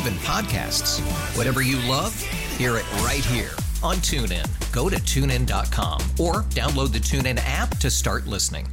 Even podcasts. Whatever you love, hear it right here on TuneIn. Go to tunein.com or download the TuneIn app to start listening.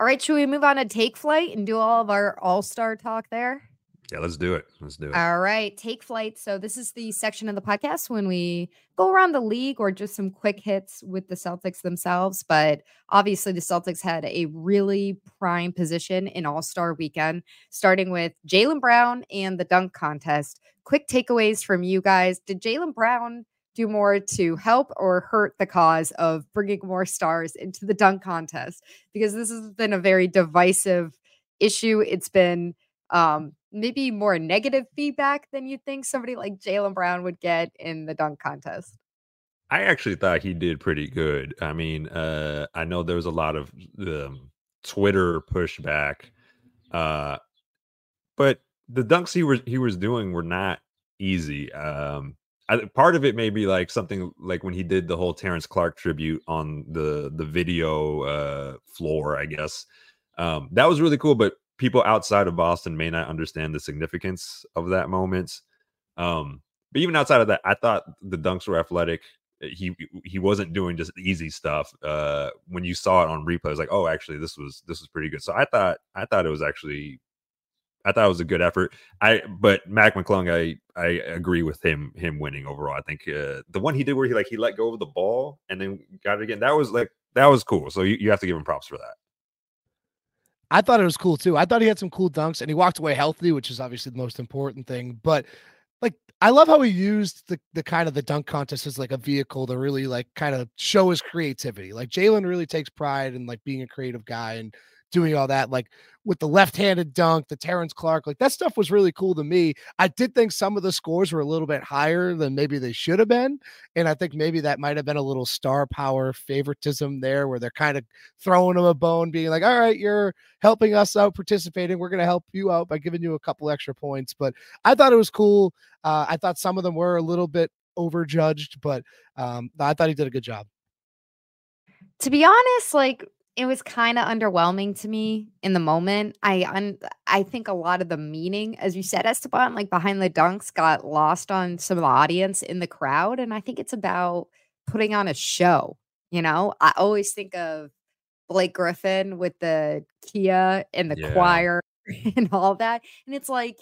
All right, should we move on to take flight and do all of our all star talk there? Yeah, let's do it. Let's do it. All right, take flight. So, this is the section of the podcast when we go around the league or just some quick hits with the Celtics themselves. But obviously, the Celtics had a really prime position in All Star weekend, starting with Jaylen Brown and the dunk contest. Quick takeaways from you guys. Did Jaylen Brown do more to help or hurt the cause of bringing more stars into the dunk contest? Because this has been a very divisive issue. It's been um, maybe more negative feedback than you think somebody like Jaylen Brown would get in the dunk contest. I actually thought he did pretty good. I mean, uh, I know there was a lot of um, Twitter pushback, uh, but the dunks he was he was doing were not easy. Um, I, part of it may be like something like when he did the whole Terrence Clarke tribute on the the video uh, floor. I guess um, that was really cool, but people outside of Boston may not understand the significance of that moment. Um, but even outside of that, I thought the dunks were athletic. He he wasn't doing just easy stuff. Uh, when you saw it on replay, was like, oh, actually, this was this was pretty good. So I thought I thought it was actually I thought it was a good effort. I but Mac McClung, I I agree with him him winning overall. I think uh, the one he did where he like he let go of the ball and then got it again. That was like that was cool. So you, you have to give him props for that. I thought it was cool too. I thought he had some cool dunks and he walked away healthy, which is obviously the most important thing. But like I love how he used the the kind of the dunk contest as like a vehicle to really like kind of show his creativity. Like Jaylen really takes pride in like being a creative guy and doing all that. Like with the left-handed dunk, the Terrence Clarke, like that stuff was really cool to me. I did think some of the scores were a little bit higher than maybe they should have been, and I think maybe that might have been a little star power favoritism there, where they're kind of throwing them a bone, being like, "All right, you're helping us out, participating. We're going to help you out by giving you a couple extra points." But I thought it was cool. Uh, I thought some of them were a little bit overjudged, but um, I thought he did a good job. To be honest, like it was kind of underwhelming to me in the moment. I un- I think a lot of the meaning, as you said, Esteban, like behind the dunks, got lost on some of the audience in the crowd, and I think it's about putting on a show. You know, I always think of Blake Griffin with the Kia and the Yeah. choir and all that, and it's like.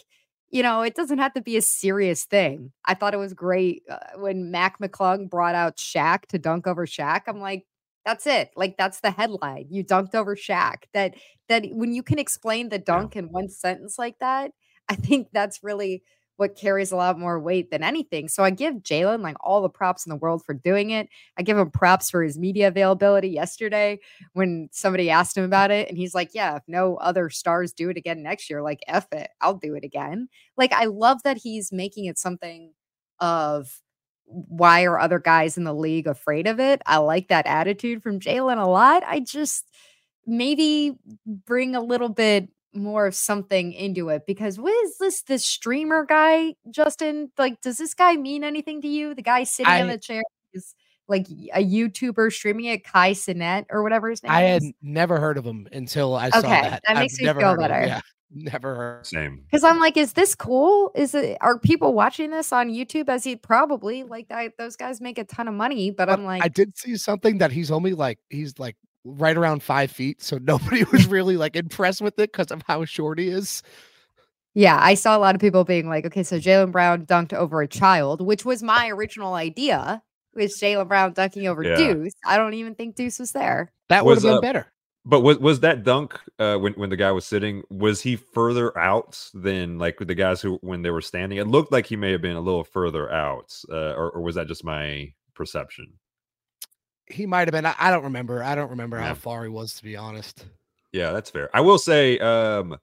You know, it doesn't have to be a serious thing. I thought it was great uh, when Mac McClung brought out Shaq to dunk over Shaq. I'm like, that's it. Like that's the headline. You dunked over Shaq. That that when you can explain the dunk in one sentence like that, I think that's really what carries a lot more weight than anything. So I give Jaylen like all the props in the world for doing it. I give him props for his media availability yesterday when somebody asked him about it. And he's like, Yeah, if no other stars do it again next year, like F it, I'll do it again. Like I love that he's making it something of why are other guys in the league afraid of it? I like that attitude from Jaylen a lot. I just maybe bring a little bit more of something into it because what is this this streamer guy justin like does this guy mean anything to you the guy sitting I- the chair is like a youtuber streaming it Kai Cenat or whatever his name I had never heard of him until I saw Okay, that. that makes I've me feel heard of him. better. Yeah, never heard. Same. because i'm like is this cool is it are people watching this on youtube as he probably like I, those guys make a ton of money but i'm like I did see something that he's only like he's like right around five feet, so nobody was really like impressed with it because of how short he is. Yeah, I saw a lot of people being like, okay, so Jaylen Brown dunked over a child, which was my original idea. with Jaylen Brown dunking over Yeah. Deuce. I don't even think Deuce was there. That would have Was, been better. But was was that dunk uh, when when the guy was sitting? Was he further out than like the guys who when they were standing? It looked like he may have been a little further out, uh, or, or was that just my perception? He might have been. I, I don't remember. I don't remember Yeah. how far he was, to be honest. Yeah, that's fair. I will say, um,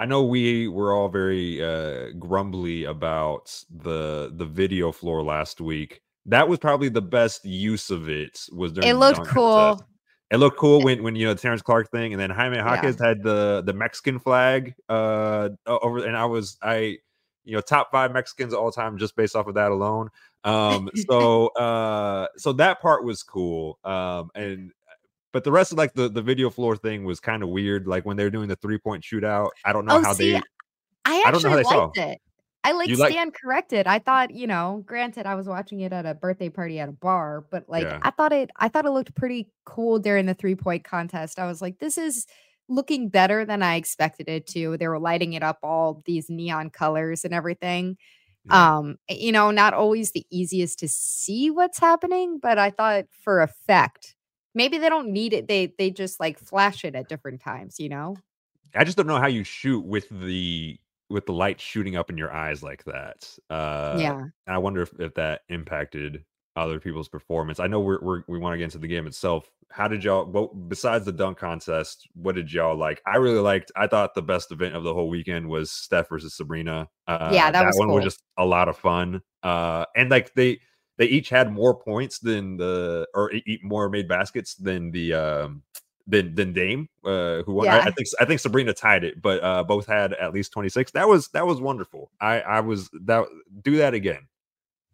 I know we were all very uh, grumbly about the the video floor last week. That was probably the best use of it. Was during It the looked dunk cool. contest. It looked cool when when you know the Terrence Clarke thing, and then Jaime Yeah. Had the the Mexican flag uh over, and I was I you know top five Mexicans all time just based off of that alone. Um, so uh, so that part was cool. Um, and but the rest of like the the video floor thing was kind of weird. Like when they were doing the three point shootout, I don't know Oh, how see, they. I I don't know how actually they saw. it. I like like- Stan corrected. I thought, you know, granted, I was watching it at a birthday party at a bar, but like Yeah. I thought it, I thought it looked pretty cool during the three point contest. I was like, this is looking better than I expected it to. They were lighting it up all these neon colors and everything. Yeah. Um, you know, not always the easiest to see what's happening, but I thought for effect, maybe they don't need it. They they just like flash it at different times, you know? I just don't know how you shoot with the with the light shooting up in your eyes like that. Uh, yeah. I wonder if, if that impacted other people's performance. I know we're, we're we want to get into the game itself. How did y'all? What besides the dunk contest? What did y'all like? I really liked. I thought the best event of the whole weekend was Steph versus Sabrina. Uh, Yeah, that was one was just a lot of fun. Uh, and like they they each had more points than the or e- e- more made baskets than the um than than Dame, uh, who won. I, I think I think Sabrina tied it, but uh, both had at least twenty six. That was that was wonderful. I I was that do that again.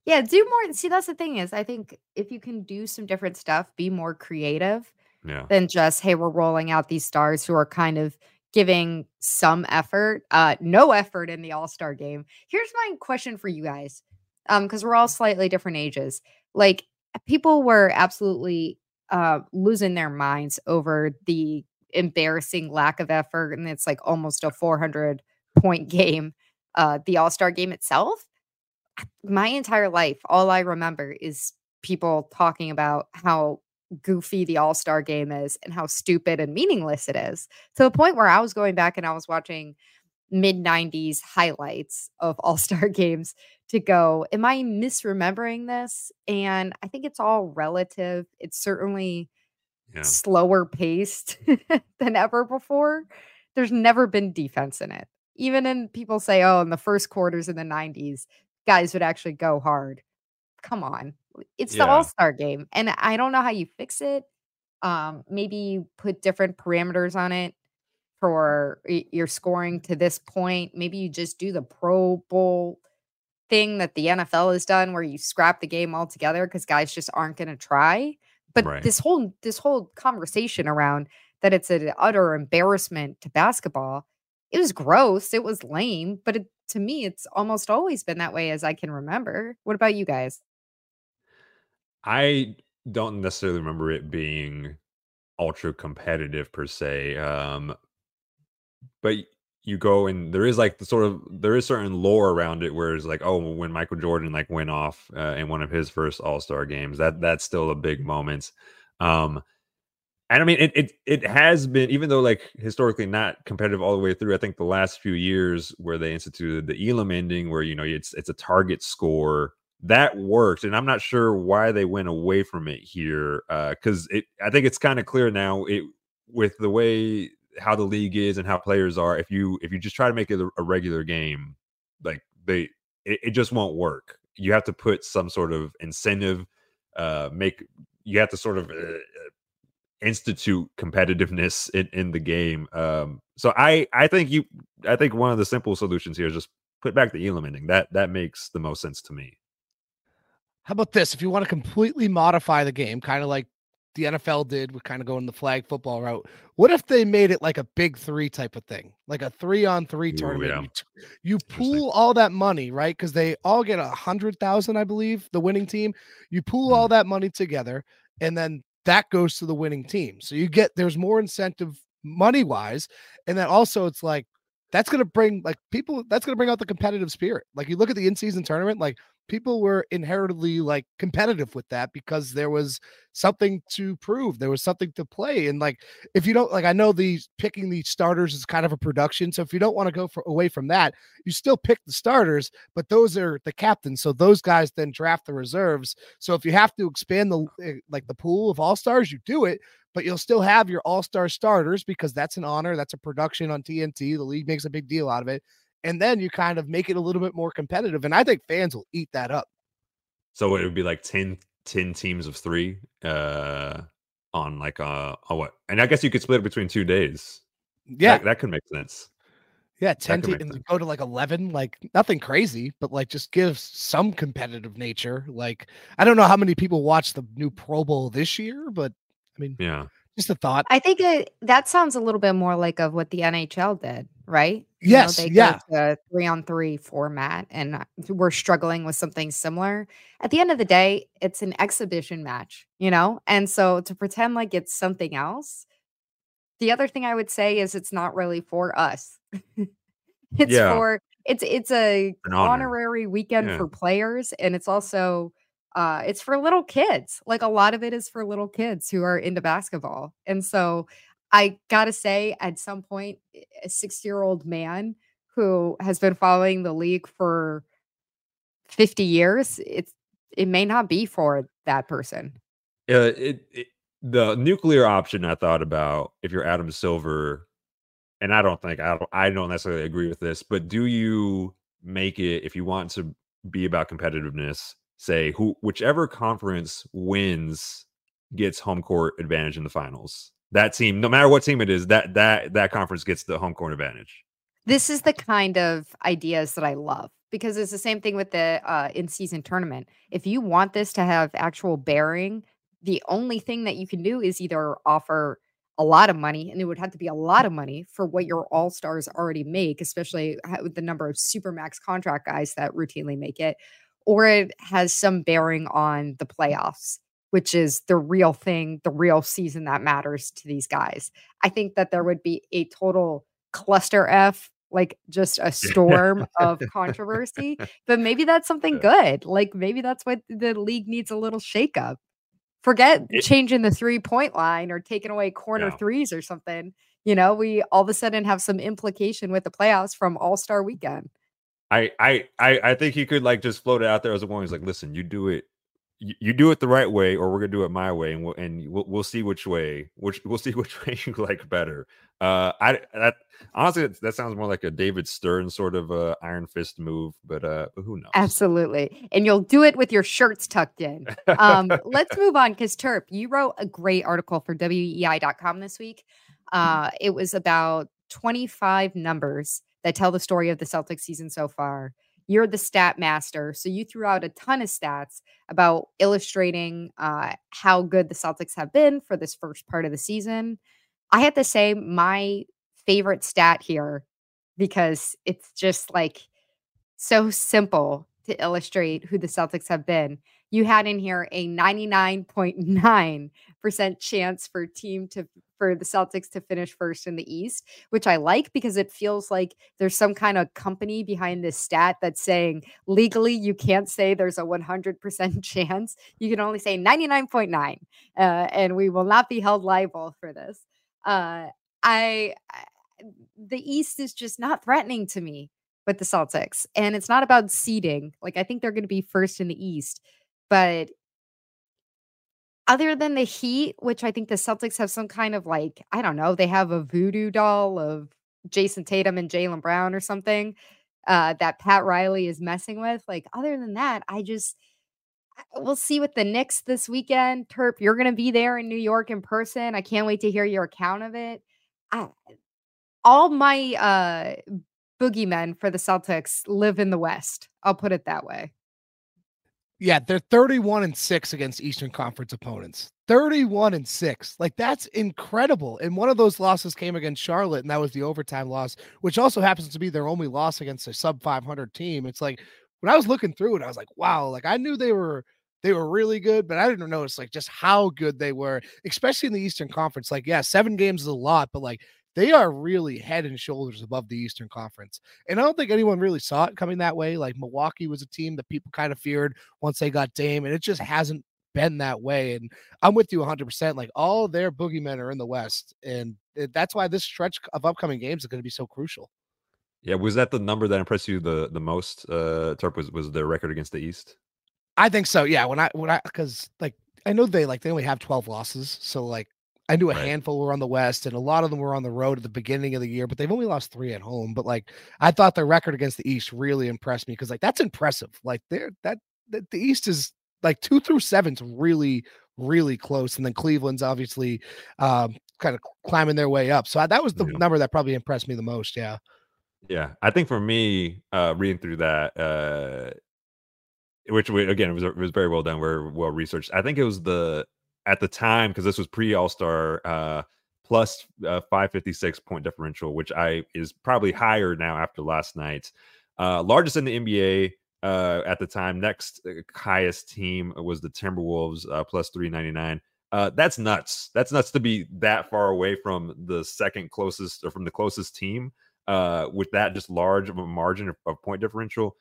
Yeah, do more. See, that's the thing is, I think if you can do some different stuff, be more creative Yeah, than just, hey, we're rolling out these stars who are kind of giving some effort, uh, no effort in the All Star game. Here's my question for you guys, um, because we're all slightly different ages. Like, people were absolutely uh losing their minds over the embarrassing lack of effort, and it's like almost a 400 point game, uh, the All Star game itself. My entire life, all I remember is people talking about how goofy the All Star game is and how stupid and meaningless it is to the point where I was going back and I was watching mid 90s highlights of All Star games to go, Am I misremembering this? And I think it's all relative. It's certainly yeah. slower paced than ever before. There's never been defense in it. Even in people say, oh, in the first quarters in the 90s, guys would actually go hard. Come on. It's the All Star game. And I don't know how you fix it. Um, maybe you put different parameters on it for your scoring to this point. Maybe you just do the Pro Bowl thing that the NFL has done where you scrap the game altogether because guys just aren't going to try. But Right. this whole this whole conversation around that it's an utter embarrassment to basketball, it was gross. It was lame, but it, to me, it's almost always been that way as I can remember. What about you guys? I don't necessarily remember it being ultra competitive per se. Um, but you go and there is like the sort of there is certain lore around it where it's like oh when Michael Jordan like went off uh, in one of his first All Star games that that's still a big moment. Um, and I mean it, it it has been even though like historically not competitive all the way through. I think the last few years where they instituted the Elam ending where you know it's it's a target score that worked and i'm not sure why they went away from it here uh because it i think it's kind of clear now it with the way how the league is and how players are if you if you just try to make it a, regular game like they it, it just won't work. You have to put some sort of incentive uh make you have to sort of uh, institute competitiveness in, in the game um so i i think you i think one of the simple solutions here is just put back the elam ending that that makes the most sense to me. How about this? If you want to completely modify the game, kind of like the NFL did with kind of going the flag football route, what if they made it like a big three type of thing, like a three on three tournament? yeah. You, you pool all that money, right? Because they all get a hundred thousand, I believe, the winning team. You pool all mm-hmm. that money together, and then that goes to the winning team. So you get there's more incentive money wise, and then also it's like that's gonna bring like people that's gonna bring out the competitive spirit. Like you look at the in season tournament, like people were inherently like competitive with that because there was something to prove there was something to play and like if you don't like i know these picking the starters is kind of a production so if you don't want to go for, away from that you still pick the starters but those are the captains so those guys then draft the reserves so if you have to expand the eh, like the pool of all stars you do it but you'll still have your all-star starters because that's an honor that's a production on tnt the league makes a big deal out of it and then you kind of make it a little bit more competitive and i think fans will eat that up So it would be like 10, 10 teams of three uh on like uh on what? And I guess you could split it between two days. yeah That, that could make sense. yeah 10 could te- and go to like 11 like nothing crazy but like just give some competitive nature like i don't know how many people watch the new pro bowl this year but i mean Yeah. just a thought I think it, that sounds a little bit more like of what the NHL did, right? Yes, they yeah. go to three on three format, and uh, we're struggling with something similar. At the end of the day, it's an exhibition match, you know, and so to pretend like it's something else. The other thing I would say is it's not really for us. it's Yeah. for it's it's a honor. honorary weekend Yeah. for players, and it's also uh it's for little kids like a lot of it is for little kids who are into basketball and so i gotta say at some point a 60 year old man who has been following the league for 50 years it's it may not be for that person Uh, it, it the nuclear option I thought about if you're Adam Silver, and I don't think I don't I don't necessarily agree with this, but do you make it if you want to be about competitiveness, say who whichever conference wins gets home court advantage in the finals. That team, no matter what team it is, that that that conference gets the home court advantage. this is the kind of ideas that I love because it's the same thing with the uh, in season tournament. If you want this to have actual bearing, the only thing that you can do is either offer a lot of money, and it would have to be a lot of money for what your all stars already make, especially with the number of supermax contract guys that routinely make it, or it has some bearing on the playoffs. Which is the real thing, the real season that matters to these guys. I think that there would be a total cluster F, like just a storm of controversy. But maybe that's something good. Like maybe that's what the league needs a little shakeup. Forget It- changing the three point line or taking away corner threes or something. You know, we all of a sudden have some implication with the playoffs from All Star weekend. I I I I think he could like just float it out there as a warning. He's like, listen, you do it, you, do it the right way, or we're gonna do it my way, and we'll and we'll, we'll see which way, which we'll see which way you like better. Uh, I that honestly that, that sounds more like a David Stern sort of uh Iron Fist move, but uh, who knows? Absolutely. And you'll do it with your shirts tucked in. Um, let's move on because Terp, you wrote a great article for WEEI.com this week. Uh, it was about 25 numbers that tell the story of the Celtics season so far. You're the stat master. So you threw out a ton of stats about illustrating uh, how good the Celtics have been for this first part of the season. I have to say, my favorite stat here, because it's just like so simple to illustrate who the Celtics have been. You had in here a 99.9% chance for team to for the Celtics to finish first in the East, which I like because it feels like there's some kind of company behind this stat that's saying legally you can't say there's a 100% chance. You can only say 99.9 uh, and we will not be held liable for this. Uh, I, I the East is just not threatening to me with the Celtics. And it's not about seeding. Like I think they're going to be first in the East, but other than the Heat, which I think the Celtics have some kind of like, I don't know, they have a voodoo doll of Jayson Tatum and Jalen Brown or something uh, that Pat Riley is messing with. Like, other than that, I just, we'll see with the Knicks this weekend. Terp, you're going to be there in New York in person. I can't wait to hear your account of it. I, all my uh, boogeymen for the Celtics live in the West. I'll put it that way. Yeah, they're 31 and 6 against Eastern Conference opponents. 31 and 6. Like that's incredible. And one of those losses came against Charlotte and that was the overtime loss, which also happens to be their only loss against a sub 500 team. It's like when I was looking through it, I was like, wow, like I knew they were they were really good, but I didn't notice like just how good they were, especially in the Eastern Conference. Like, yeah, seven games is a lot, but like they are really head and shoulders above the Eastern Conference. And I don't think anyone really saw it coming that way. Like Milwaukee was a team that people kind of feared once they got Dame, and it just hasn't been that way. And I'm with you 100%. Like all their boogeymen are in the West. And that's why this stretch of upcoming games is going to be so crucial. Yeah, was that the number that impressed you the the most? Uh, Terp was was their record against the East. I think so. Yeah, when I when I because like I know they like they only have twelve losses, so like I knew a right. handful were on the West, and a lot of them were on the road at the beginning of the year, but they've only lost three at home. But like I thought their record against the East really impressed me because like that's impressive. Like they're that, that the East is like two through seven's really really close, and then Cleveland's obviously um, kind of climbing their way up. So I, that was the yeah. number that probably impressed me the most. Yeah. Yeah, I think for me, uh, reading through that, uh, which we, again it was it was very well done, very well researched. I think it was the at the time because this was pre All Star uh, plus uh, five fifty six point differential, which I is probably higher now after last night. Uh, largest in the NBA uh, at the time. Next uh, highest team was the Timberwolves uh, plus three ninety nine. Uh, that's nuts. That's nuts to be that far away from the second closest or from the closest team uh, with that just large of a margin of, of point differential.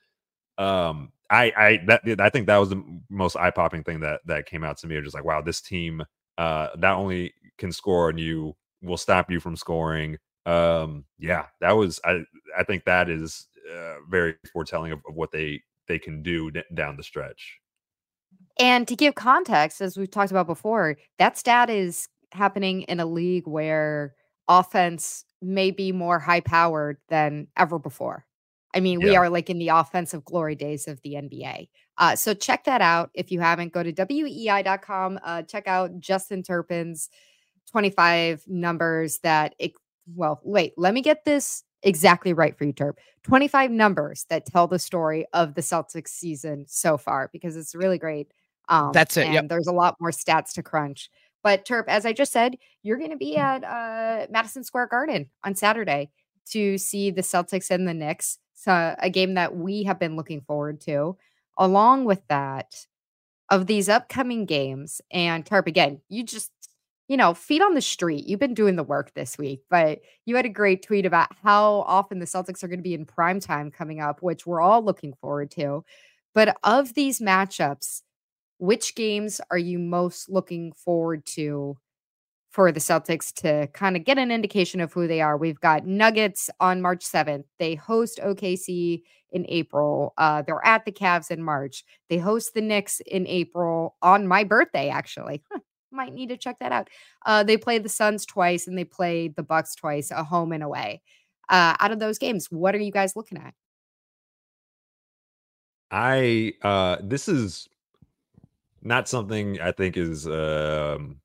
Um, I I that I think that was the most eye popping thing that that came out to me. Just like wow, this team uh not only can score and you will stop you from scoring. Um, yeah, that was I I think that is uh, very foretelling of, of what they they can do d- down the stretch. And to give context, as we've talked about before, that stat is happening in a league where offense may be more high powered than ever before. I mean, yeah. we are like in the offensive glory days of the NBA. Uh, so check that out. If you haven't, go to weei.com. Uh, check out Justin Turpin's 25 numbers that, it, well, wait, let me get this exactly right for you, Terp. 25 numbers that tell the story of the Celtics season so far because it's really great. Um, That's it. And yep. there's a lot more stats to crunch. But Terp, as I just said, you're going to be at uh, Madison Square Garden on Saturday to see the Celtics and the Knicks. So a game that we have been looking forward to. Along with that, of these upcoming games, and Terp, again, you just you know, feet on the street. You've been doing the work this week, but you had a great tweet about how often the Celtics are going to be in prime time coming up, which we're all looking forward to. But of these matchups, which games are you most looking forward to for the Celtics to kind of get an indication of who they are? We've got Nuggets on March 7th. They host OKC in April. Uh, they're at the Cavs in March. They host the Knicks in April on my birthday, actually. Might need to check that out. Uh, they play the Suns twice and they play the Bucks twice, a home and away. Uh, out of those games, what are you guys looking at? I uh this is not something I think is um,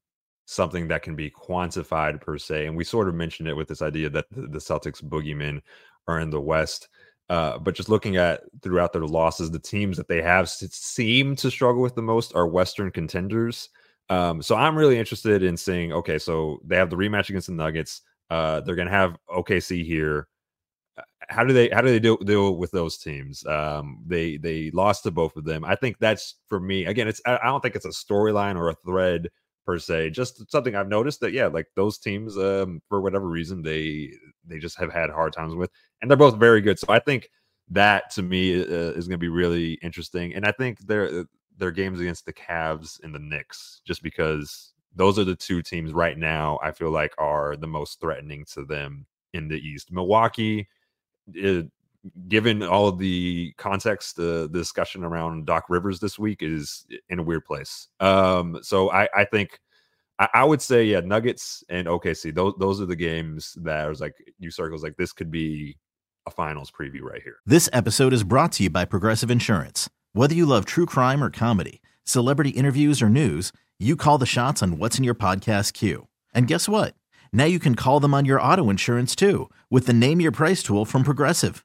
something that can be quantified per se. And we sort of mentioned it with this idea that the, Celtics boogeymen are in the West. Uh, but just looking at throughout their losses, the teams that they have seem to struggle with the most are Western contenders. Um, so I'm really interested in seeing. Okay, so they have the rematch against the Nuggets. Uh, they're going to have OKC here how do they how do they deal, deal with those teams? Um, they they lost to both of them. I think that's for me. Again, it's I don't think it's a storyline or a thread per se. Just something I've noticed that yeah, like those teams, um, for whatever reason, they they just have had hard times with, and they're both very good. So I think that to me uh, is going to be really interesting, and I think their their games against the Cavs and the Knicks, just because those are the two teams right now. I feel like are the most threatening to them in the East. Milwaukee it, given all of the context, the, the discussion around Doc Rivers this week is in a weird place. Um, so I, I think I, I, would say, yeah, Nuggets and OKC. Those those are the games that was like, you circles like this could be a finals preview right here. This episode is brought to you by Progressive Insurance. Whether you love true crime or comedy, celebrity interviews or news, you call the shots on what's in your podcast queue. And guess what? Now you can call them on your auto insurance too with the Name Your Price tool from Progressive.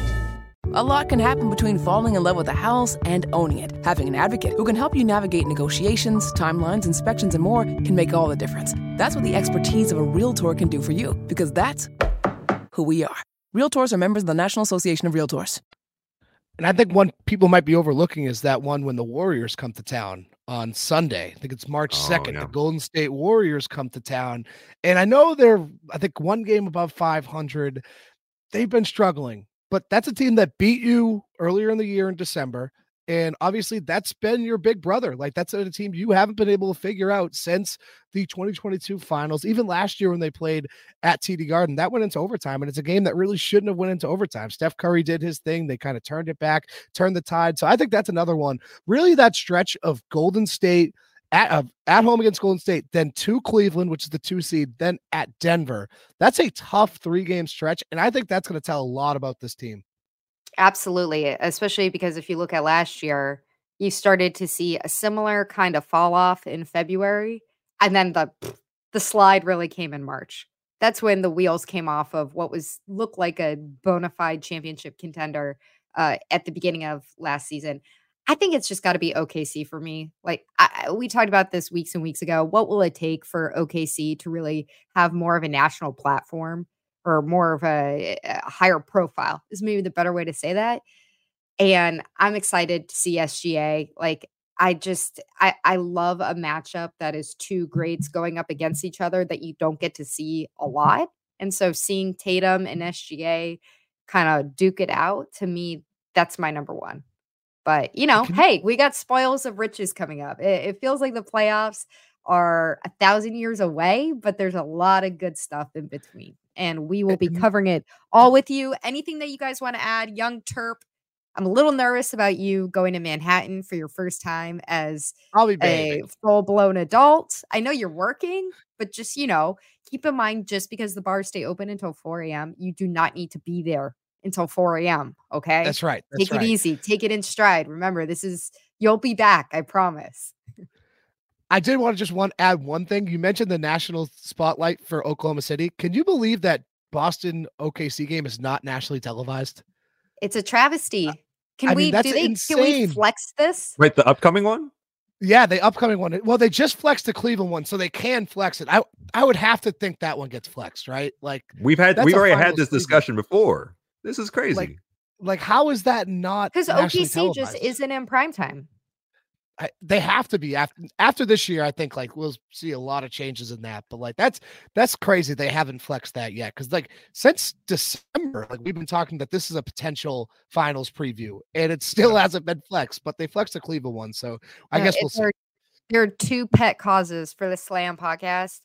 A lot can happen between falling in love with a house and owning it. Having an advocate who can help you navigate negotiations, timelines, inspections, and more can make all the difference. That's what the expertise of a Realtor can do for you, because that's who we are. Realtors are members of the National Association of Realtors. And I think one people might be overlooking is that one when the Warriors come to town on Sunday. I think it's March Oh, 2nd. yeah. The Golden State Warriors come to town. And I know they're, I think, one game above 500. They've been struggling, but that's a team that beat you earlier in the year in December. And obviously, that's been your big brother. Like, that's a team you haven't been able to figure out since the 2022 finals. Even last year when they played at TD Garden, that went into overtime. And it's a game that really shouldn't have went into overtime. Steph Curry did his thing. They kind of turned it back, turned the tide. So I think that's another one. Really, that stretch of Golden State at uh, at home against Golden State, then to Cleveland, which is the two seed, then at Denver. That's a tough three game stretch, and I think that's going to tell a lot about this team. Absolutely, especially because if you look at last year, you started to see a similar kind of fall off in February, and then the the slide really came in March. That's when the wheels came off of what was looked like a bona fide championship contender uh, at the beginning of last season. I think it's just got to be OKC for me. Like I, we talked about this weeks and weeks ago. What will it take for OKC to really have more of a national platform or more of a, a higher profile? Is maybe the better way to say that. And I'm excited to see SGA. Like I just I I love a matchup that is two greats going up against each other that you don't get to see a lot. And so seeing Tatum and SGA kind of duke it out to me, that's my number one. But you know, hey, we got spoils of riches coming up. It, it feels like the playoffs are a thousand years away, but there's a lot of good stuff in between. And we will be covering it all with you. Anything that you guys want to add, young Terp? I'm a little nervous about you going to Manhattan for your first time as I'll be a full blown adult. I know you're working, but just, you know, keep in mind just because the bars stay open until 4 a.m., you do not need to be there until 4 a.m. Okay. That's right. That's Take right. it easy. Take it in stride. Remember, this is, you'll be back. I promise. I did want to just want add one thing. You mentioned the national spotlight for Oklahoma City. Can you believe that Boston OKC game is not nationally televised? It's a travesty. Can I we that's do they can we insane. flex this? Wait, the upcoming one? Yeah, the upcoming one. Well, they just flexed the Cleveland one, so they can flex it. I I would have to think that one gets flexed, right? Like We've had we've already had this season. discussion before. This is crazy. like like how is that not Because OPC OKC just isn't in prime time. I, they have to be after after this year. I think like we'll see a lot of changes in that. But like that's that's crazy. They haven't flexed that yet because like since December, like we've been talking that this is a potential finals preview, and it still hasn't been flexed. But they flexed the Cleveland one, so I Uh, guess we'll see. There, there are two pet causes for the Slammed podcast.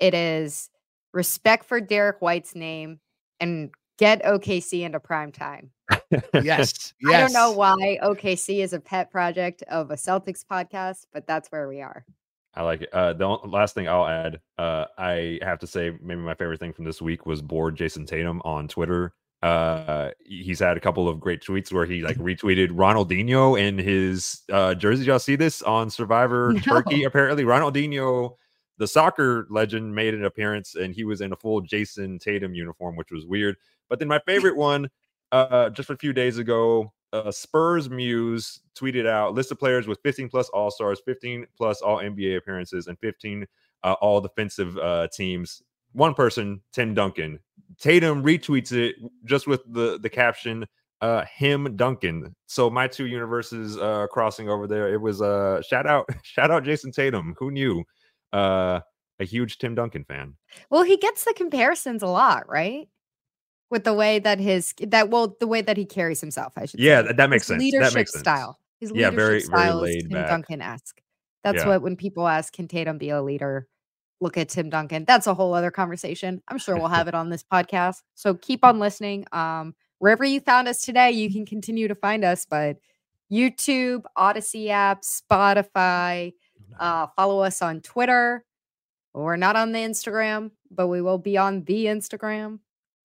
It is respect for Derrick White's name and get OKC into prime time. yes, I don't know why OKC is a pet project of a Celtics podcast, but that's where we are. I like it. Uh, the last thing I'll add, uh, I have to say, maybe my favorite thing from this week was bored Jayson Tatum on Twitter. Uh, he's had a couple of great tweets where he like retweeted Ronaldinho in his uh, jersey. Y'all see this on Survivor Turkey? Apparently, Ronaldinho, the soccer legend, made an appearance and he was in a full Jayson Tatum uniform, which was weird. But then my favorite one, uh, just a few days ago, uh, Spurs Muse tweeted out list of players with 15 plus All Stars, 15 plus All NBA appearances, and 15 uh, All Defensive uh, teams. One person, Tim Duncan. Tatum retweets it just with the the caption, uh, "Him Duncan." So my two universes uh, crossing over there. It was uh, shout out, shout out Jayson Tatum. Who knew? Uh, a huge Tim Duncan fan. Well, he gets the comparisons a lot, right? With the way that his that well, the way that he carries himself, I should Yeah, say. that- that makes His sense. That Leadership makes sense. style. His Yeah, leadership very- very style is Tim. Duncan esque. That's Yeah. what when people ask, can Tatum be a leader? Look at Tim Duncan. That's a whole other conversation. I'm sure we'll have it on this podcast. So keep on listening. Um, wherever you found us today, you can continue to find us, but YouTube, Audacy app, Spotify. Uh, follow us on Twitter. We're not on the Instagram, but we will be on the Instagram,